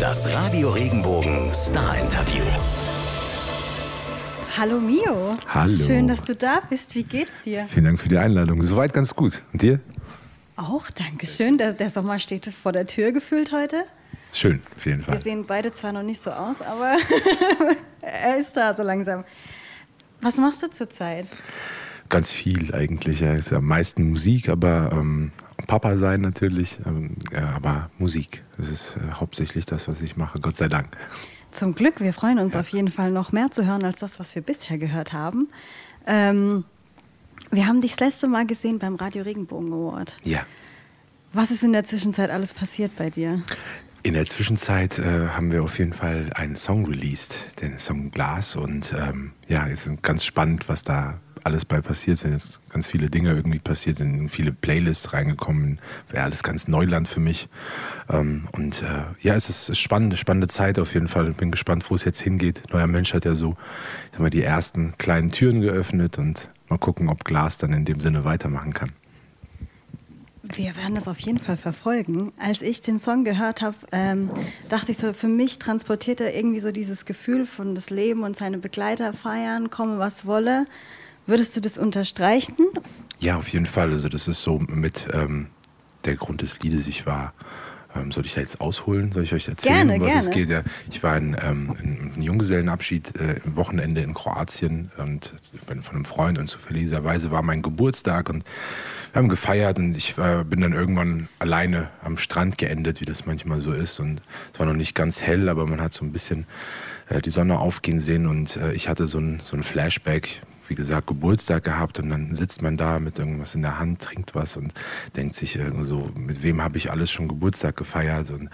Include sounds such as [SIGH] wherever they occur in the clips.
Das Radio Regenbogen Star Interview. Hallo Mio. Hallo. Schön, dass du da bist. Wie geht's dir? Vielen Dank für die Einladung. Soweit ganz gut. Und dir? Auch, danke schön. Der, der Sommer steht vor der Tür gefühlt heute. Schön, auf jeden Wir Fall. sehen beide zwar noch nicht so aus, aber [LAUGHS] er ist da so langsam. Was machst du zurzeit? Ganz viel eigentlich. Ja, ist ja am meisten Musik, aber ähm, Papa sein natürlich. Ähm, ja, aber Musik, das ist äh, hauptsächlich das, was ich mache. Gott sei Dank. Zum Glück, wir freuen uns auf jeden Fall noch mehr zu hören als das, was wir bisher gehört haben. Ähm, wir haben dich das letzte Mal gesehen beim Radio Regenbogen Award. Ja. Was ist in der Zwischenzeit alles passiert bei dir? In der Zwischenzeit äh, haben wir auf jeden Fall einen Song released, den Song Glas. Und ähm, ja, es ist ganz spannend, was da alles bei passiert sind. Jetzt ganz viele Dinge irgendwie passiert sind, viele Playlists reingekommen. Wäre alles ganz Neuland für mich. Ähm, und äh, ja, es ist, spannende, spannende Zeit auf jeden Fall. Bin gespannt, wo es jetzt hingeht. Neuer Mensch hat ja so ich sag mal, die ersten kleinen Türen geöffnet und mal gucken, ob Glas dann in dem Sinne weitermachen kann. Wir werden das auf jeden Fall verfolgen. Als ich den Song gehört habe, ähm, dachte ich so, für mich transportiert er irgendwie so dieses Gefühl von das Leben und seine Begleiter feiern, komme was wolle. Würdest du das unterstreichen? Ja, auf jeden Fall. Also das ist so mit ähm, der Grund des Liedes. Ich war, ähm, soll ich da jetzt ausholen? Soll ich euch erzählen, Gerne, um was es gerne. geht? Ja, ich war in, ähm, in, in Junggesellenabschied äh, im Wochenende in Kroatien und bin von einem Freund und zufälligerweise war mein Geburtstag und wir haben gefeiert und ich äh, bin dann irgendwann alleine am Strand geendet, wie das manchmal so ist. Und es war noch nicht ganz hell, aber man hat so ein bisschen äh, die Sonne aufgehen sehen und äh, ich hatte so ein, so ein Flashback, wie gesagt, Geburtstag gehabt und dann sitzt man da mit irgendwas in der Hand, trinkt was und denkt sich irgendwie so, mit wem habe ich alles schon Geburtstag gefeiert? Und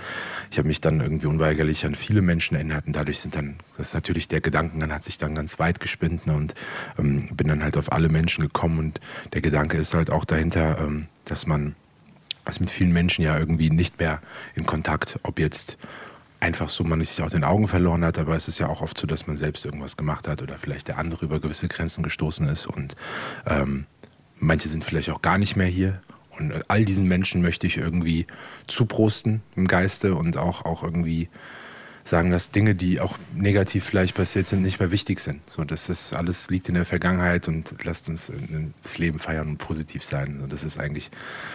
ich habe mich dann irgendwie unweigerlich an viele Menschen erinnert und dadurch sind dann, das ist natürlich der Gedankengang hat sich dann ganz weit gespinnt ne, und ähm, bin dann halt auf alle Menschen gekommen und der Gedanke ist halt auch dahinter, ähm, dass man ist mit vielen Menschen ja irgendwie nicht mehr in Kontakt, ob jetzt einfach so man sich aus den Augen verloren hat, aber es ist ja auch oft so, dass man selbst irgendwas gemacht hat oder vielleicht der andere über gewisse Grenzen gestoßen ist und ähm, manche sind vielleicht auch gar nicht mehr hier und äh, all diesen Menschen möchte ich irgendwie zuprosten im Geiste und auch, auch irgendwie sagen, dass Dinge, die auch negativ vielleicht passiert sind, nicht mehr wichtig sind. So, das ist alles liegt in der Vergangenheit und lasst uns äh, das Leben feiern und positiv sein. So, das ist eigentlich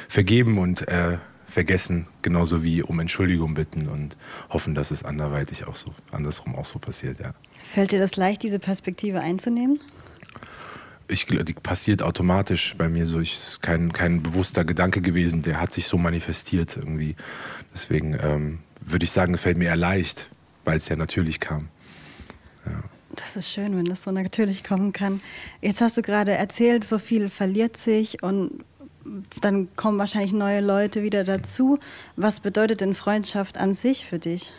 vergeben und äh, vergessen, genauso wie um Entschuldigung bitten und hoffen, dass es anderweitig auch so, andersrum auch so passiert, ja. Fällt dir das leicht, diese Perspektive einzunehmen? Ich, die passiert automatisch bei mir so. Ich, es ist kein, kein bewusster Gedanke gewesen, der hat sich so manifestiert irgendwie. Deswegen ähm, würde ich sagen, fällt mir eher leicht, weil es ja natürlich kam. Das ist schön, wenn das so natürlich kommen kann. Jetzt hast du gerade erzählt, so viel verliert sich und dann kommen wahrscheinlich neue Leute wieder dazu. Was bedeutet denn Freundschaft an sich für dich?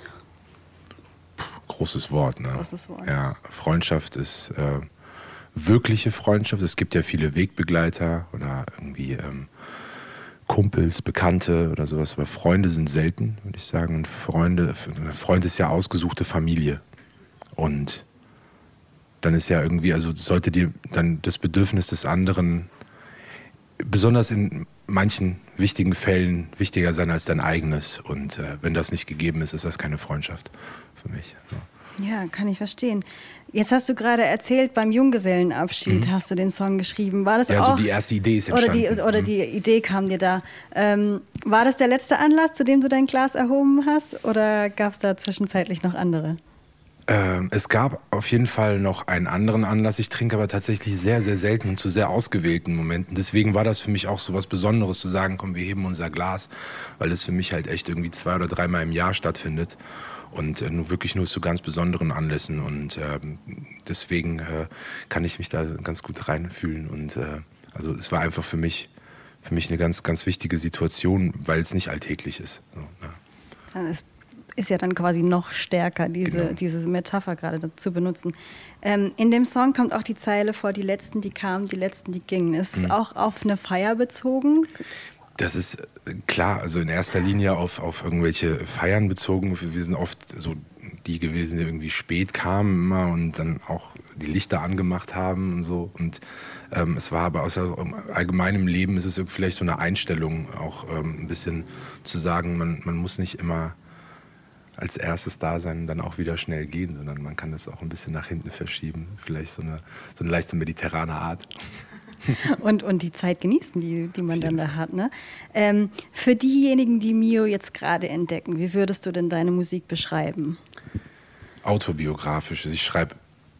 Großes Wort, ne? Großes Wort. Ja, Freundschaft ist äh, wirkliche Freundschaft. Es gibt ja viele Wegbegleiter oder irgendwie ähm, Kumpels, Bekannte oder sowas, aber Freunde sind selten, würde ich sagen. Und Freunde, Freund ist ja ausgesuchte Familie. Und dann ist ja irgendwie, also sollte dir dann das Bedürfnis des anderen besonders in manchen wichtigen Fällen wichtiger sein als dein eigenes. Und äh, wenn das nicht gegeben ist, ist das keine Freundschaft für mich. So. Ja, kann ich verstehen. Jetzt hast du gerade erzählt, beim Junggesellenabschied hast du den Song geschrieben. War das Mhm. Ja, so auch? die erste Idee ist oder die, entstanden. oder Mhm. die Idee kam dir da. Ähm, war das der letzte Anlass, zu dem du dein Glas erhoben hast? Oder gab es da zwischenzeitlich noch andere? Ähm, es gab auf jeden Fall noch einen anderen Anlass. Ich trinke aber tatsächlich sehr, sehr selten und zu sehr ausgewählten Momenten. Deswegen war das für mich auch so was Besonderes zu sagen, komm, wir heben unser Glas, weil es für mich halt echt irgendwie zwei oder dreimal im Jahr stattfindet. Und äh, nur wirklich nur zu ganz besonderen Anlässen. Und ähm, deswegen äh, kann ich mich da ganz gut reinfühlen. Und äh, also es war einfach für mich, für mich eine ganz, ganz wichtige Situation, weil es nicht alltäglich ist. So, ja. Es ist ja dann quasi noch stärker, diese, Genau. diese Metapher gerade zu benutzen. Ähm, in dem Song kommt auch die Zeile vor, die Letzten, die kamen, die Letzten, die gingen. Ist Mhm. es auch auf eine Feier bezogen? Das ist äh, klar, also in erster Linie auf, auf irgendwelche Feiern bezogen. Wir sind oft so die gewesen, die irgendwie spät kamen immer und dann auch die Lichter angemacht haben und so. Und ähm, es war aber aus allgemeinem Leben ist es vielleicht so eine Einstellung, auch ähm, ein bisschen zu sagen, man, man muss nicht immer als erstes da sein und dann auch wieder schnell gehen, sondern man kann das auch ein bisschen nach hinten verschieben. Vielleicht so eine, so eine leichte mediterrane Art. [LAUGHS] und, und die Zeit genießen, die, die man dann da hat. Ne? Ähm, für diejenigen, die Mio jetzt gerade entdecken, wie würdest du denn deine Musik beschreiben? Autobiografisch. Ich schreibe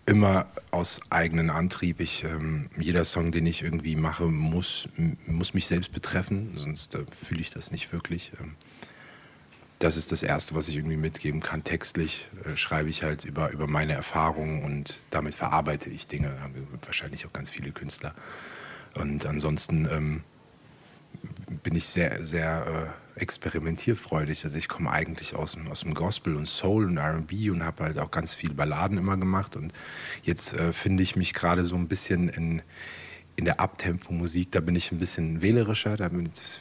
immer aus eigenem Antrieb. Ich, ähm, jeder Song, den ich irgendwie mache, muss, muss mich selbst betreffen, sonst äh, fühle ich das nicht wirklich. Ähm, das ist das Erste, was ich irgendwie mitgeben kann. Textlich äh, schreibe ich halt über, über meine Erfahrungen und damit verarbeite ich Dinge. Wahrscheinlich auch ganz viele Künstler. Und ansonsten ähm, bin ich sehr, sehr äh, experimentierfreudig. Also ich komme eigentlich aus dem, aus dem Gospel und Soul und RB und habe halt auch ganz viel Balladen immer gemacht. Und jetzt äh, finde ich mich gerade so ein bisschen in, in der Abtempo-Musik, da bin ich ein bisschen wählerischer, da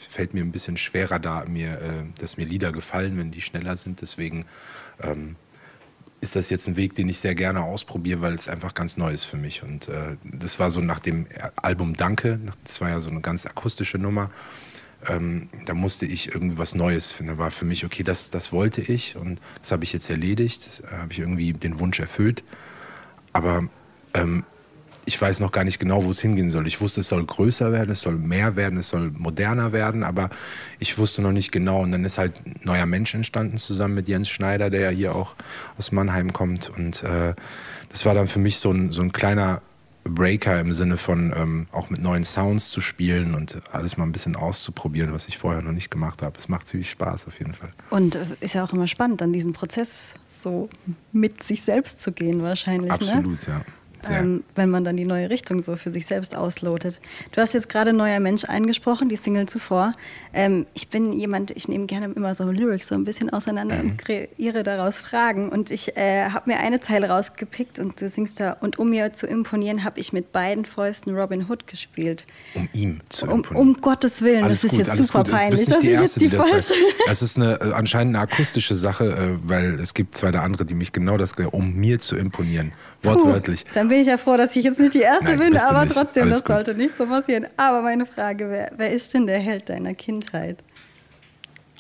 fällt mir ein bisschen schwerer, da mir, äh, dass mir Lieder gefallen, wenn die schneller sind. Deswegen ähm, ist das jetzt ein Weg, den ich sehr gerne ausprobiere, weil es einfach ganz neu ist für mich. Und äh, das war so nach dem Album Danke, das war ja so eine ganz akustische Nummer. Ähm, da musste ich irgendwie was Neues finden. Da war für mich, okay, das, das wollte ich und das habe ich jetzt erledigt, da habe ich irgendwie den Wunsch erfüllt. Aber ähm, ich weiß noch gar nicht genau, wo es hingehen soll. Ich wusste, es soll größer werden, es soll mehr werden, es soll moderner werden, aber ich wusste noch nicht genau. Und dann ist halt ein neuer Mensch entstanden zusammen mit Jens Schneider, der ja hier auch aus Mannheim kommt. Und äh, das war dann für mich so ein, so ein kleiner Breaker im Sinne von ähm, auch mit neuen Sounds zu spielen und alles mal ein bisschen auszuprobieren, was ich vorher noch nicht gemacht habe. Es macht ziemlich Spaß auf jeden Fall. Und äh, ist ja auch immer spannend, dann diesen Prozess so mit sich selbst zu gehen wahrscheinlich. Ne? Absolut, ne? ja ähm, wenn man dann die neue Richtung so für sich selbst auslotet. Du hast jetzt gerade Neuer Mensch eingesprochen, die Single zuvor. Ähm, ich bin jemand, ich nehme gerne immer so Lyrics so ein bisschen auseinander mhm. und kreiere daraus Fragen. Und ich äh, habe mir eine Zeile rausgepickt und du singst da, und um mir zu imponieren, habe ich mit beiden Fäusten Robin Hood gespielt. Um ihm zu imponieren? Um, um Gottes Willen, alles das ist gut, jetzt super gut. peinlich. Das ist die erste, die, die das heißt. Das ist eine, äh, anscheinend eine akustische Sache, äh, weil es gibt zwei andere, die mich genau das, um mir zu imponieren. Wortwörtlich. Puh, dann bin ich ja froh, dass ich jetzt nicht die Erste Nein, bin, aber trotzdem, Alles das gut. sollte nicht so passieren. Aber meine Frage, wer, wer ist denn der Held deiner Kindheit?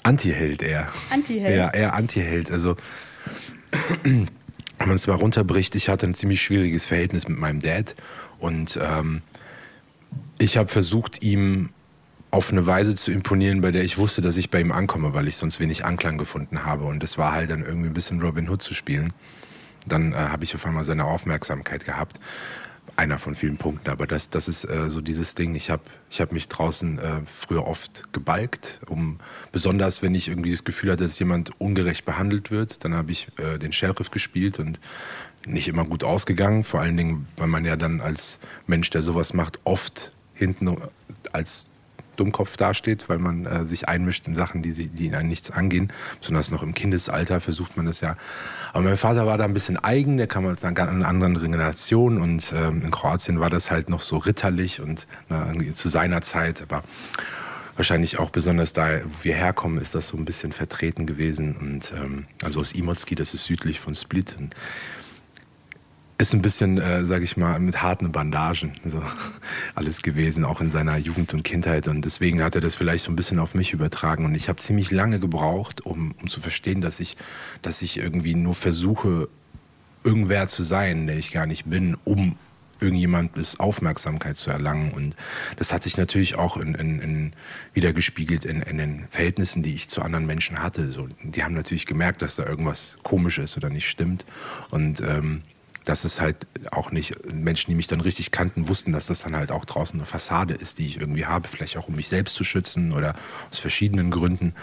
Anti-Held eher. Anti-Held? Ja, eher Anti-Held. Also, wenn man es mal runterbricht, ich hatte ein ziemlich schwieriges Verhältnis mit meinem Dad und ähm, ich habe versucht, ihm auf eine Weise zu imponieren, bei der ich wusste, dass ich bei ihm ankomme, weil ich sonst wenig Anklang gefunden habe. Und das war halt dann irgendwie ein bisschen Robin Hood zu spielen dann äh, habe ich auf einmal seine Aufmerksamkeit gehabt. Einer von vielen Punkten, aber das, das ist äh, so dieses Ding. Ich habe ich hab mich draußen äh, früher oft gebalgt, um besonders wenn ich irgendwie das Gefühl hatte, dass jemand ungerecht behandelt wird, dann habe ich äh, den Sheriff gespielt und nicht immer gut ausgegangen. Vor allen Dingen, weil man ja dann als Mensch, der sowas macht, oft hinten als Dummkopf dasteht, weil man äh, sich einmischt in Sachen, die, sich, die einen nichts angehen. Besonders noch im Kindesalter versucht man das ja. Aber mein Vater war da ein bisschen eigen, der kam aus einer anderen Generation und ähm, in Kroatien war das halt noch so ritterlich und na, zu seiner Zeit. Aber wahrscheinlich auch besonders da, wo wir herkommen, ist das so ein bisschen vertreten gewesen. Und ähm, also aus Imotski, das ist südlich von Split. Und ist ein bisschen, äh, sage ich mal, mit harten Bandagen so [LAUGHS] alles gewesen, auch in seiner Jugend und Kindheit. Und deswegen hat er das vielleicht so ein bisschen auf mich übertragen. Und ich habe ziemlich lange gebraucht, um, um zu verstehen, dass ich, dass ich irgendwie nur versuche, irgendwer zu sein, der ich gar nicht bin, um irgendjemandes Aufmerksamkeit zu erlangen. Und das hat sich natürlich auch in, in, in wieder gespiegelt in, in, den Verhältnissen, die ich zu anderen Menschen hatte. So, die haben natürlich gemerkt, dass da irgendwas komisch ist oder nicht stimmt. Und ähm, dass es halt auch nicht, Menschen, die mich dann richtig kannten, wussten, dass das dann halt auch draußen eine Fassade ist, die ich irgendwie habe, vielleicht auch um mich selbst zu schützen oder aus verschiedenen Gründen.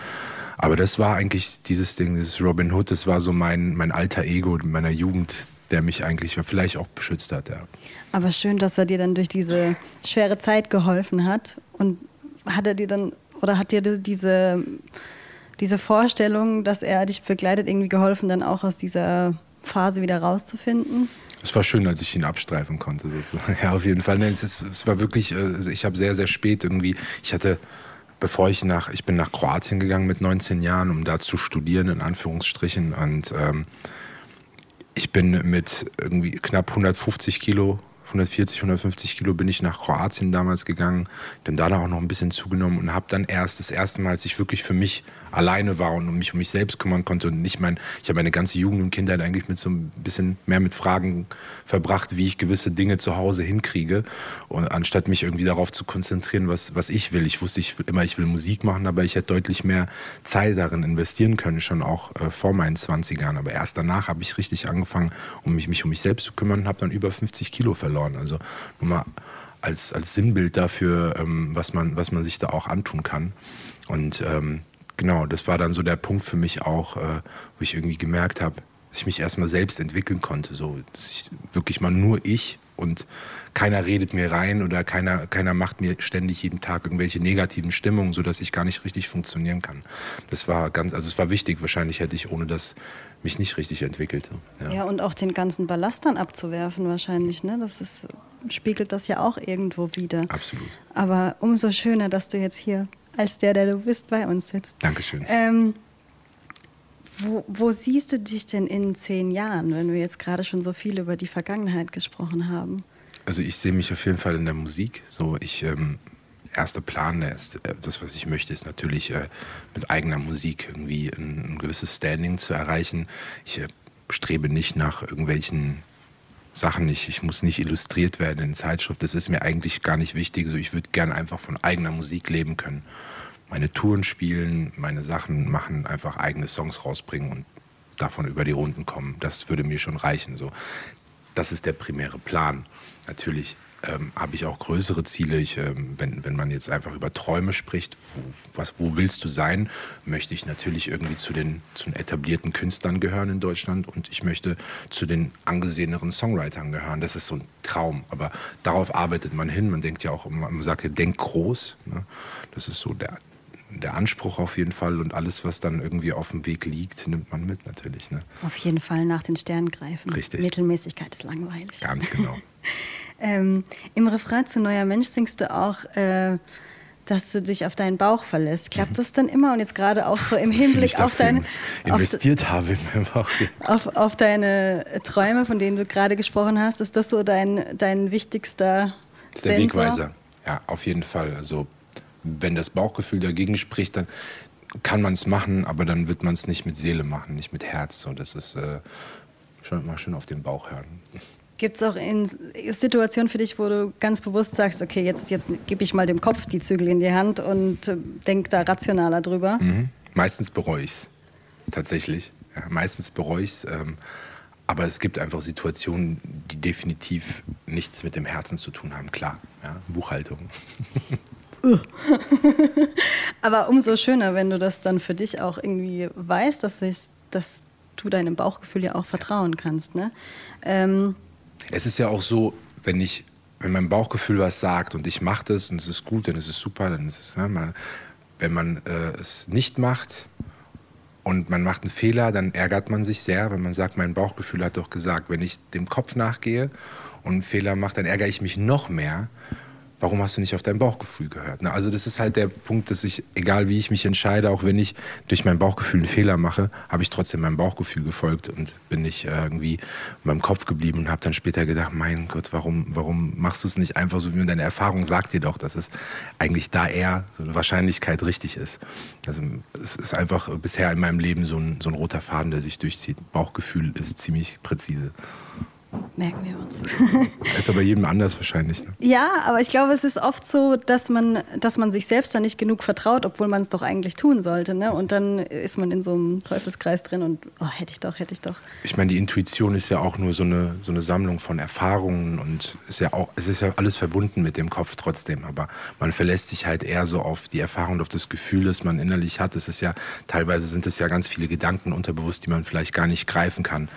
Aber das war eigentlich dieses Ding, dieses Robin Hood, das war so mein, mein alter Ego in meiner Jugend, der mich eigentlich vielleicht auch beschützt hat. Ja. Aber schön, dass er dir dann durch diese schwere Zeit geholfen hat. Und hat er dir dann, oder hat dir diese, diese Vorstellung, dass er dich begleitet, irgendwie geholfen, dann auch aus dieser Phase wieder rauszufinden? Es war schön, als ich ihn abstreifen konnte. [LAUGHS] Ja, auf jeden Fall. es, ist, es war wirklich, äh, ich habe sehr, sehr spät irgendwie, ich hatte, bevor ich nach, ich bin nach Kroatien gegangen mit 19 Jahren, um da zu studieren, in Anführungsstrichen. Und ähm, ich bin mit irgendwie knapp 150 Kilo 140, 150 Kilo bin ich nach Kroatien damals gegangen, bin da auch noch ein bisschen zugenommen und habe dann erst das erste Mal, als ich wirklich für mich alleine war und mich um mich selbst kümmern konnte und nicht mein, ich habe meine ganze Jugend und Kindheit eigentlich mit so ein bisschen mehr mit Fragen verbracht, wie ich gewisse Dinge zu Hause hinkriege und anstatt mich irgendwie darauf zu konzentrieren, was, was ich will. Ich wusste ich immer, ich will Musik machen, aber ich hätte deutlich mehr Zeit darin investieren können, schon auch äh, vor meinen 20ern. Aber erst danach habe ich richtig angefangen, um mich, mich um mich selbst zu kümmern und habe dann über 50 Kilo verloren. Also nur mal als, als Sinnbild dafür, ähm, was, man, was man sich da auch antun kann. Und ähm, genau, das war dann so der Punkt für mich auch, äh, wo ich irgendwie gemerkt habe, dass ich mich erstmal selbst entwickeln konnte. So, dass ich wirklich mal nur ich und keiner redet mir rein oder keiner, keiner macht mir ständig jeden Tag irgendwelche negativen Stimmungen, sodass ich gar nicht richtig funktionieren kann. Das war ganz, also es war wichtig. Wahrscheinlich hätte ich ohne das mich nicht richtig entwickelt. Ja, ja und auch den ganzen Ballast dann abzuwerfen wahrscheinlich. Ne? Das ist, spiegelt das ja auch irgendwo wieder. Absolut. Aber umso schöner, dass du jetzt hier als der, der du bist, bei uns sitzt. Dankeschön. Ähm, wo, wo, siehst du dich denn in zehn Jahren, wenn wir jetzt gerade schon so viel über die Vergangenheit gesprochen haben? Also ich sehe mich auf jeden Fall in der Musik. So ich ähm, erster Plan, ist, äh, das was ich möchte, ist natürlich äh, mit eigener Musik irgendwie ein, ein, gewisses Standing zu erreichen. Ich äh, strebe nicht nach irgendwelchen Sachen. Ich, ich muss nicht illustriert werden in Zeitschrift. Das ist mir eigentlich gar nicht wichtig. So ich würde gerne einfach von eigener Musik leben können meine Touren spielen, meine Sachen machen, einfach eigene Songs rausbringen und davon über die Runden kommen. Das würde mir schon reichen. So. Das ist der primäre Plan. Natürlich ähm, habe ich auch größere Ziele. Ich, ähm, wenn, wenn man jetzt einfach über Träume spricht, wo, was, wo willst du sein, möchte ich natürlich irgendwie zu den, zu den etablierten Künstlern gehören in Deutschland und ich möchte zu den angeseheneren Songwritern gehören. Das ist so ein Traum, aber darauf arbeitet man hin. Man denkt ja auch, man sagt ja, denk groß. Ne? Das ist so der, der Anspruch auf jeden Fall und alles, was dann irgendwie auf dem Weg liegt, nimmt man mit natürlich. Ne? Auf jeden Fall nach den Sternen greifen. Richtig. Mittelmäßigkeit ist langweilig. Ganz genau. [LAUGHS] ähm, Im Refrain zu Neuer Mensch singst du auch, äh, dass du dich auf deinen Bauch verlässt. Klappt mhm. das dann immer? Und jetzt gerade auch so im Hinblick auf deine... Investiert auf, habe in meinen Bauch. Auf, auf deine Träume, von denen du gerade gesprochen hast, ist das so dein, dein wichtigster das ist der Sensor? Wegweiser. Ja, auf jeden Fall. Also wenn das Bauchgefühl dagegen spricht, dann kann man es machen, aber dann wird man es nicht mit Seele machen, nicht mit Herz. So, das ist äh, schon mal schön auf den Bauch hören. Gibt es auch in Situationen für dich, wo du ganz bewusst sagst, okay, jetzt, jetzt gebe ich mal dem Kopf die Zügel in die Hand und äh, denk da rationaler drüber? Mhm. Meistens bereue ich es. Tatsächlich. Ja, meistens bereue ich es. Ähm, aber es gibt einfach Situationen, die definitiv nichts mit dem Herzen zu tun haben. Klar, ja, Buchhaltung. [LAUGHS] Aber umso schöner, wenn du das dann für dich auch irgendwie weißt, dass, ich, dass du deinem Bauchgefühl ja auch vertrauen kannst. Ne? Ähm es ist ja auch so, wenn ich, wenn mein Bauchgefühl was sagt und ich mache das und es ist gut, dann ist es super, dann ist es, ne, man, wenn man äh, es nicht macht und man macht einen Fehler, dann ärgert man sich sehr, wenn man sagt, mein Bauchgefühl hat doch gesagt, wenn ich dem Kopf nachgehe und einen Fehler mache, dann ärgere ich mich noch mehr, warum hast du nicht auf dein Bauchgefühl gehört? Ne? Also das ist halt der Punkt, dass ich, egal wie ich mich entscheide, auch wenn ich durch mein Bauchgefühl einen Fehler mache, habe ich trotzdem meinem Bauchgefühl gefolgt und bin nicht irgendwie beim Kopf geblieben und habe dann später gedacht, mein Gott, warum, warum machst du es nicht einfach so, wie deine Erfahrung sagt dir doch, dass es eigentlich da eher so eine Wahrscheinlichkeit richtig ist. Also es ist einfach bisher in meinem Leben so ein, so ein roter Faden, der sich durchzieht. Bauchgefühl ist ziemlich präzise. Merken wir uns. [LAUGHS] Ist aber jedem anders wahrscheinlich. Ne? Ja, aber ich glaube, es ist oft so, dass man, dass man sich selbst da nicht genug vertraut, obwohl man es doch eigentlich tun sollte. Ne? Und dann ist man in so einem Teufelskreis drin und oh, hätte ich doch, hätte ich doch. Ich meine, die Intuition ist ja auch nur so eine, so eine Sammlung von Erfahrungen und ist ja auch, es ist ja alles verbunden mit dem Kopf trotzdem. Aber man verlässt sich halt eher so auf die Erfahrung, auf das Gefühl, das man innerlich hat. Es ist ja, teilweise sind es ja ganz viele Gedanken unterbewusst, die man vielleicht gar nicht greifen kann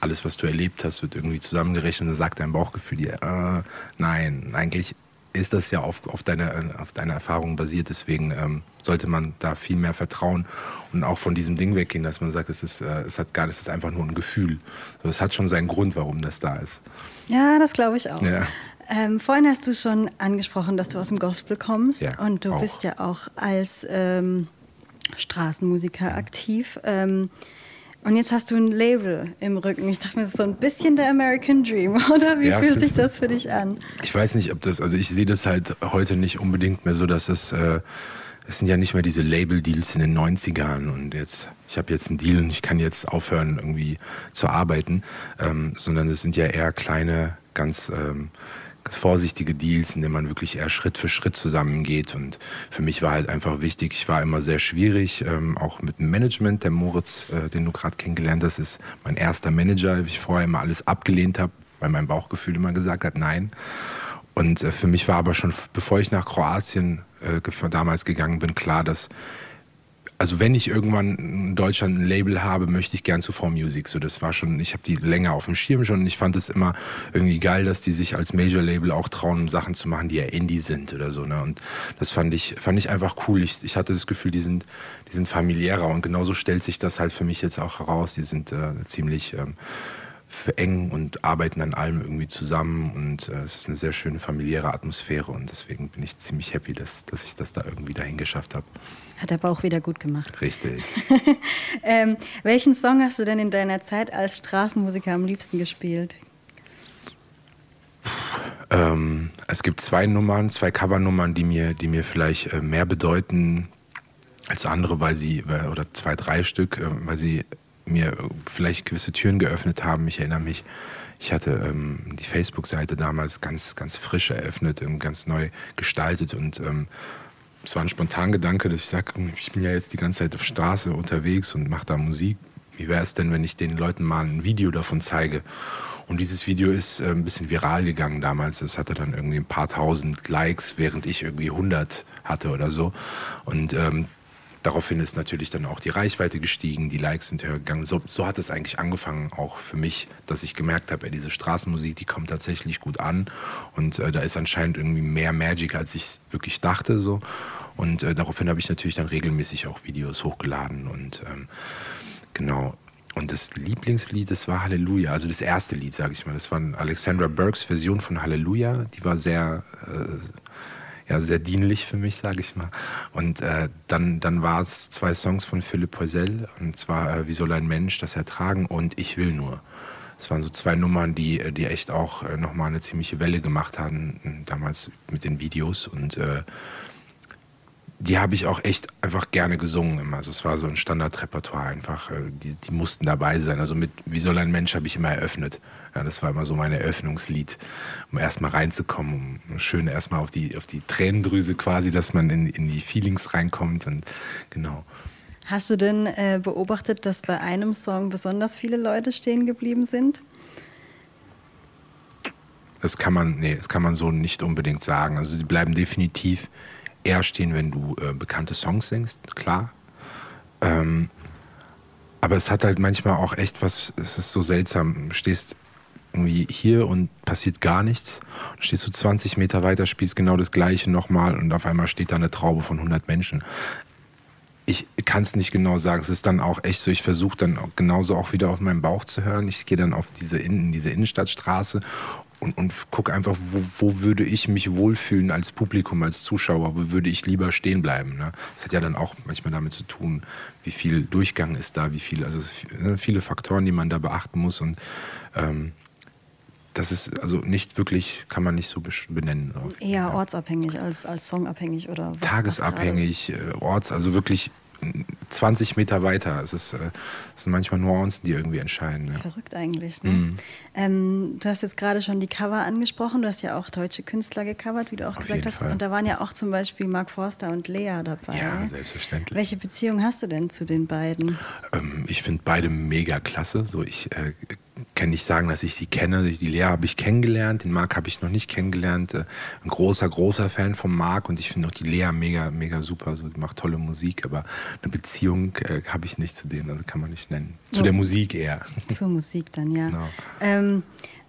alles, was du erlebt hast, wird irgendwie zusammengerechnet und dann sagt dein Bauchgefühl dir, äh, nein, eigentlich ist das ja auf, auf, deine, auf deine Erfahrungen basiert. Deswegen ähm, sollte man da viel mehr vertrauen und auch von diesem Ding weggehen, dass man sagt, es ist, äh, es hat gar, es ist einfach nur ein Gefühl. Es hat schon seinen Grund, warum das da ist. Ja, das glaube ich auch. Ja. Ähm, vorhin hast du schon angesprochen, dass du aus dem Gospel kommst ja, und du auch. bist ja auch als ähm, Straßenmusiker aktiv. Und jetzt hast du ein Label im Rücken. Ich dachte mir, das ist so ein bisschen der American Dream, [LAUGHS] oder? Wie ja, fühlt sich das für dich an? Ich weiß nicht, ob das, also ich sehe das halt heute nicht unbedingt mehr so, dass es äh, es sind ja nicht mehr diese Label-Deals in den 90ern und jetzt, ich habe jetzt einen Deal und ich kann jetzt aufhören, irgendwie zu arbeiten, ähm, sondern es sind ja eher kleine, ganz, ähm, ganz vorsichtige Deals, in denen man wirklich eher Schritt für Schritt zusammengeht. Und für mich war halt einfach wichtig, ich war immer sehr schwierig, ähm, auch mit dem Management. Der Moritz, äh, den du gerade kennengelernt hast, ist mein erster Manager, wie ich vorher immer alles abgelehnt habe, weil mein Bauchgefühl immer gesagt hat, nein. Und äh, für mich war aber schon, bevor ich nach Kroatien äh, damals gegangen bin, klar, dass also wenn ich irgendwann in Deutschland ein Label habe, möchte ich gern zu V Music. So, das war schon, ich habe die länger auf dem Schirm schon und ich fand es immer irgendwie geil, dass die sich als Major Label auch trauen, Sachen zu machen, die ja Indie sind oder so. Ne? Und das fand ich, fand ich einfach cool. Ich, ich hatte das Gefühl, die sind, die sind familiärer und genauso stellt sich das halt für mich jetzt auch heraus. Die sind äh, ziemlich ähm, eng und arbeiten an allem irgendwie zusammen und äh, es ist eine sehr schöne familiäre Atmosphäre und deswegen bin ich ziemlich happy, dass, dass ich das da irgendwie dahin geschafft habe. Hat der Bauch wieder gut gemacht. Richtig. [LAUGHS] ähm, welchen Song hast du denn in deiner Zeit als Straßenmusiker am liebsten gespielt? Ähm, es gibt zwei Nummern, zwei Covernummern, die mir, die mir vielleicht äh, mehr bedeuten als andere, weil sie, äh, oder zwei, drei Stück, äh, weil sie mir vielleicht gewisse Türen geöffnet haben. Ich erinnere mich, ich hatte ähm, die Facebook-Seite damals ganz, ganz frisch eröffnet und ganz neu gestaltet und ähm, es war ein spontan Gedanke, dass ich sage, ich bin ja jetzt die ganze Zeit auf Straße unterwegs und mache da Musik. Wie wäre es denn, wenn ich den Leuten mal ein Video davon zeige? Und dieses Video ist äh, ein bisschen viral gegangen damals. Es hatte dann irgendwie ein paar tausend Likes, während ich irgendwie 100 hatte oder so. Und ähm, Daraufhin ist natürlich dann auch die Reichweite gestiegen, die Likes sind höher gegangen. So, so hat es eigentlich angefangen, auch für mich, dass ich gemerkt habe, diese Straßenmusik, die kommt tatsächlich gut an. Und äh, da ist anscheinend irgendwie mehr Magic, als ich wirklich dachte. So. Und äh, daraufhin habe ich natürlich dann regelmäßig auch Videos hochgeladen. Und ähm, genau. Und das Lieblingslied, das war Halleluja. Also das erste Lied, sage ich mal. Das war Alexandra Burks Version von Halleluja. Die war sehr. Äh, ja, sehr dienlich für mich, sage ich mal. Und äh, dann, dann war es zwei Songs von Philipp Heusel, und zwar äh, Wie soll ein Mensch das ertragen und Ich will nur. Das waren so zwei Nummern, die, die echt auch äh, nochmal eine ziemliche Welle gemacht haben, damals mit den Videos. Und äh, die habe ich auch echt einfach gerne gesungen immer. Also es war so ein Standardrepertoire einfach. Äh, die, die mussten dabei sein. Also mit Wie soll ein Mensch habe ich immer eröffnet. Ja, das war immer so mein Eröffnungslied, um erstmal reinzukommen, um schön erstmal auf die, auf die Tränendrüse quasi, dass man in, in die Feelings reinkommt und genau. Hast du denn äh, beobachtet, dass bei einem Song besonders viele Leute stehen geblieben sind? Das kann man, nee, das kann man so nicht unbedingt sagen. Also sie bleiben definitiv eher stehen, wenn du äh, bekannte Songs singst, klar. Ähm, aber es hat halt manchmal auch echt was, es ist so seltsam. Du stehst irgendwie hier und passiert gar nichts. Dann stehst du 20 Meter weiter, spielst genau das Gleiche nochmal und auf einmal steht da eine Traube von 100 Menschen. Ich kann es nicht genau sagen. Es ist dann auch echt so, ich versuche dann genauso auch wieder auf meinen Bauch zu hören. Ich gehe dann auf diese, in, diese Innenstadtstraße und, und gucke einfach, wo, wo, würde ich mich wohlfühlen als Publikum, als Zuschauer, wo würde ich lieber stehen bleiben. Ne? Das hat ja dann auch manchmal damit zu tun, wie viel Durchgang ist da, wie viel, also ne, viele Faktoren, die man da beachten muss und ähm, das ist also nicht wirklich, kann man nicht so benennen. Eher ortsabhängig als, als songabhängig oder was, Tagesabhängig, was äh, orts, also wirklich 20 Meter weiter. Es, ist, äh, es sind manchmal Nuancen, die irgendwie entscheiden. Ja. Verrückt eigentlich. Ne? Mhm. Ähm, du hast jetzt gerade schon die Cover angesprochen. Du hast ja auch deutsche Künstler gecovert, wie du auch Auf gesagt hast. Fall. Und da waren ja auch zum Beispiel Mark Forster und Lea dabei. Ja, selbstverständlich. Welche Beziehung hast du denn zu den beiden? Ähm, ich finde beide mega klasse. So, ich äh, kann nicht sagen, dass ich sie kenne. Die Lea habe ich kennengelernt, den Marc habe ich noch nicht kennengelernt. Äh, ein großer, großer Fan von Marc und ich finde auch die Lea mega, mega super. Also, die macht tolle Musik, aber eine Beziehung äh, habe ich nicht zu denen, also kann man nicht nennen. Zu so. der Musik eher. Zur Musik dann, ja. Genau. Ähm,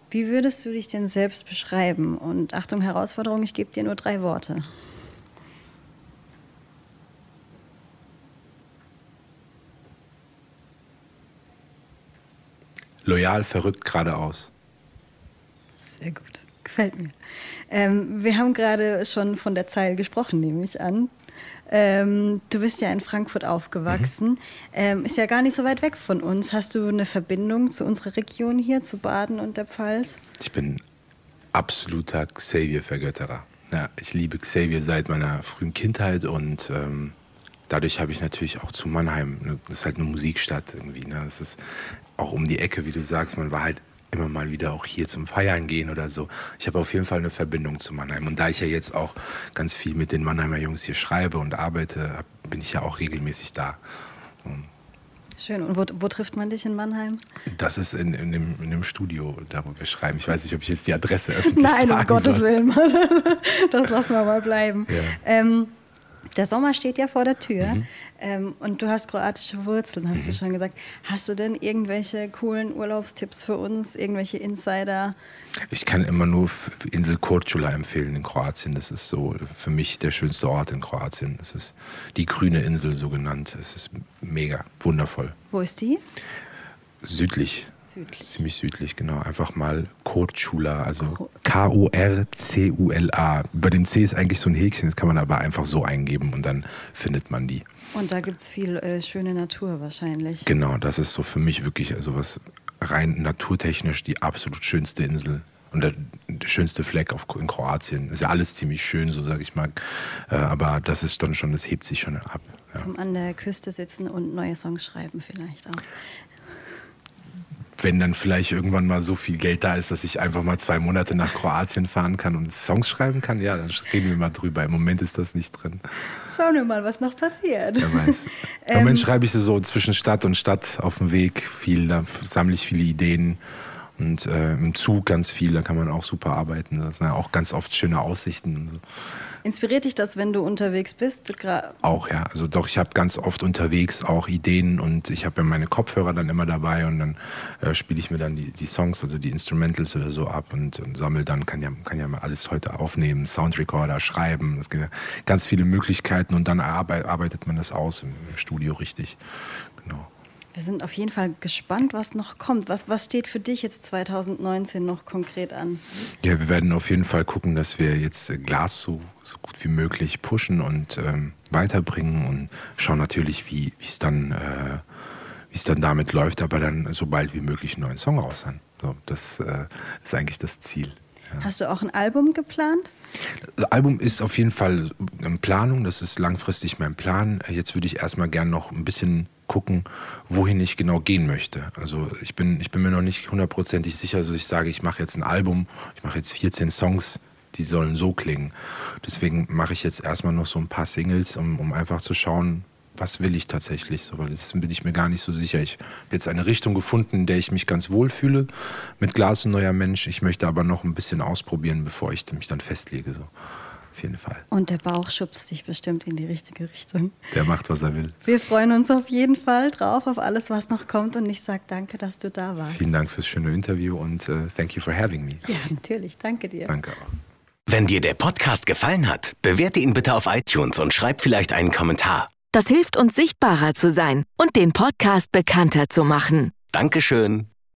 wie würdest du dich denn selbst beschreiben? Und Achtung, Herausforderung, ich gebe dir nur drei Worte. Loyal, verrückt, geradeaus. Sehr gut. Gefällt mir. Ähm, wir haben gerade schon von der Zeile gesprochen, nehme ich an. Ähm, du bist ja in Frankfurt aufgewachsen. Mhm. Ähm, ist ja gar nicht so weit weg von uns. Hast du eine Verbindung zu unserer Region hier, zu Baden und der Pfalz? Ich bin absoluter Xavier-Vergötterer. Ja, ich liebe Xavier seit meiner frühen Kindheit und ähm, dadurch habe ich natürlich auch zu Mannheim, ne, das ist halt eine Musikstadt irgendwie. Ne? Das ist auch um die Ecke, wie du sagst, man war halt immer mal wieder auch hier zum Feiern gehen oder so. Ich habe auf jeden Fall eine Verbindung zu Mannheim. Und da ich ja jetzt auch ganz viel mit den Mannheimer Jungs hier schreibe und arbeite, bin ich ja auch regelmäßig da. Schön. Und wo, wo, trifft man dich in Mannheim? Das ist in, in, dem, in dem Studio, da wo wir schreiben. Ich weiß nicht, ob ich jetzt die Adresse [LAUGHS] öffentlich Nein, um Gottes soll. Willen. [LAUGHS] Das lassen wir mal bleiben. Ja. Ähm, der Sommer steht ja vor der Tür mhm. ähm, und du hast kroatische Wurzeln, hast mhm. du schon gesagt. Hast du denn irgendwelche coolen Urlaubstipps für uns, irgendwelche Insider? Ich kann immer nur Insel Korčula empfehlen in Kroatien. Das ist so für mich der schönste Ort in Kroatien. Es ist die grüne Insel so genannt. Es ist mega, wundervoll. Wo ist die? Südlich. Südlich. Ziemlich südlich, genau. Einfach mal Korčula, also K-O-R-C-U-L-A. Bei dem C ist eigentlich so ein Häkchen, das kann man aber einfach so eingeben und dann findet man die. Und da gibt es viel äh, schöne Natur wahrscheinlich. Genau, das ist so für mich wirklich also was rein naturtechnisch die absolut schönste Insel und der, der, schönste Fleck auf, in Kroatien. Ist ja alles ziemlich schön, so sage ich mal. Äh, aber das ist dann schon, das hebt sich schon ab. Ja. Zum an der Küste sitzen und neue Songs schreiben vielleicht auch wenn dann vielleicht irgendwann mal so viel Geld da ist, dass ich einfach mal zwei Monate nach Kroatien fahren kann und Songs schreiben kann, ja, dann reden wir mal drüber. Im Moment ist das nicht drin. Schauen wir mal, was noch passiert. Wer weiß. [LAUGHS] Im Moment ähm, schreibe ich so zwischen Stadt und Stadt auf dem Weg. Viel, da sammle ich viele Ideen. Und äh, im Zug ganz viel, da kann man auch super arbeiten. Das sind ja auch ganz oft schöne Aussichten. So. Inspiriert dich das, wenn du unterwegs bist? Auch ja, also doch, ich habe ganz oft unterwegs auch Ideen und ich habe ja meine Kopfhörer dann immer dabei und dann äh, spiele ich mir dann die, die Songs, also die Instrumentals oder so ab und, und sammle dann, kann ja, kann ja mal alles heute aufnehmen, Soundrecorder, schreiben, es gibt ja ganz viele Möglichkeiten und dann arbeitet man das aus im, im Studio richtig. Genau. Wir sind auf jeden Fall gespannt, was noch kommt. Was, was steht für dich jetzt 2019 noch konkret an? Ja, wir werden auf jeden Fall gucken, dass wir jetzt Glas so, so gut wie möglich pushen und ähm, weiterbringen und schauen natürlich, wie es dann, äh, es dann damit läuft, aber dann so bald wie möglich einen neuen Song raus an. So, das äh, ist eigentlich das Ziel. Ja. Hast du auch ein Album geplant? Das Album ist auf jeden Fall in Planung, das ist langfristig mein Plan. Jetzt würde ich erstmal gern noch ein bisschen gucken, wohin ich genau gehen möchte. Also ich bin, ich bin mir noch nicht hundertprozentig sicher, also ich sage, ich mache jetzt ein Album, ich mache jetzt 14 Songs, die sollen so klingen. Deswegen mache ich jetzt erstmal noch so ein paar Singles, um, um einfach zu schauen, was will ich tatsächlich so, weil das bin ich mir gar nicht so sicher. Ich habe jetzt eine Richtung gefunden, in der ich mich ganz wohl fühle mit Glas und neuer Mensch. Ich möchte aber noch ein bisschen ausprobieren, bevor ich mich dann festlege. So auf jeden Fall. Und der Bauch schubst dich bestimmt in die richtige Richtung. Der macht, was er will. Wir freuen uns auf jeden Fall drauf, auf alles, was noch kommt. Und ich sage danke, dass du da warst. Vielen Dank fürs schöne Interview und uh, thank you for having me. Ja, natürlich. Danke dir. Danke auch. Wenn dir der Podcast gefallen hat, bewerte ihn bitte auf iTunes und schreib vielleicht einen Kommentar. Das hilft uns sichtbarer zu sein und den Podcast bekannter zu machen. Dankeschön.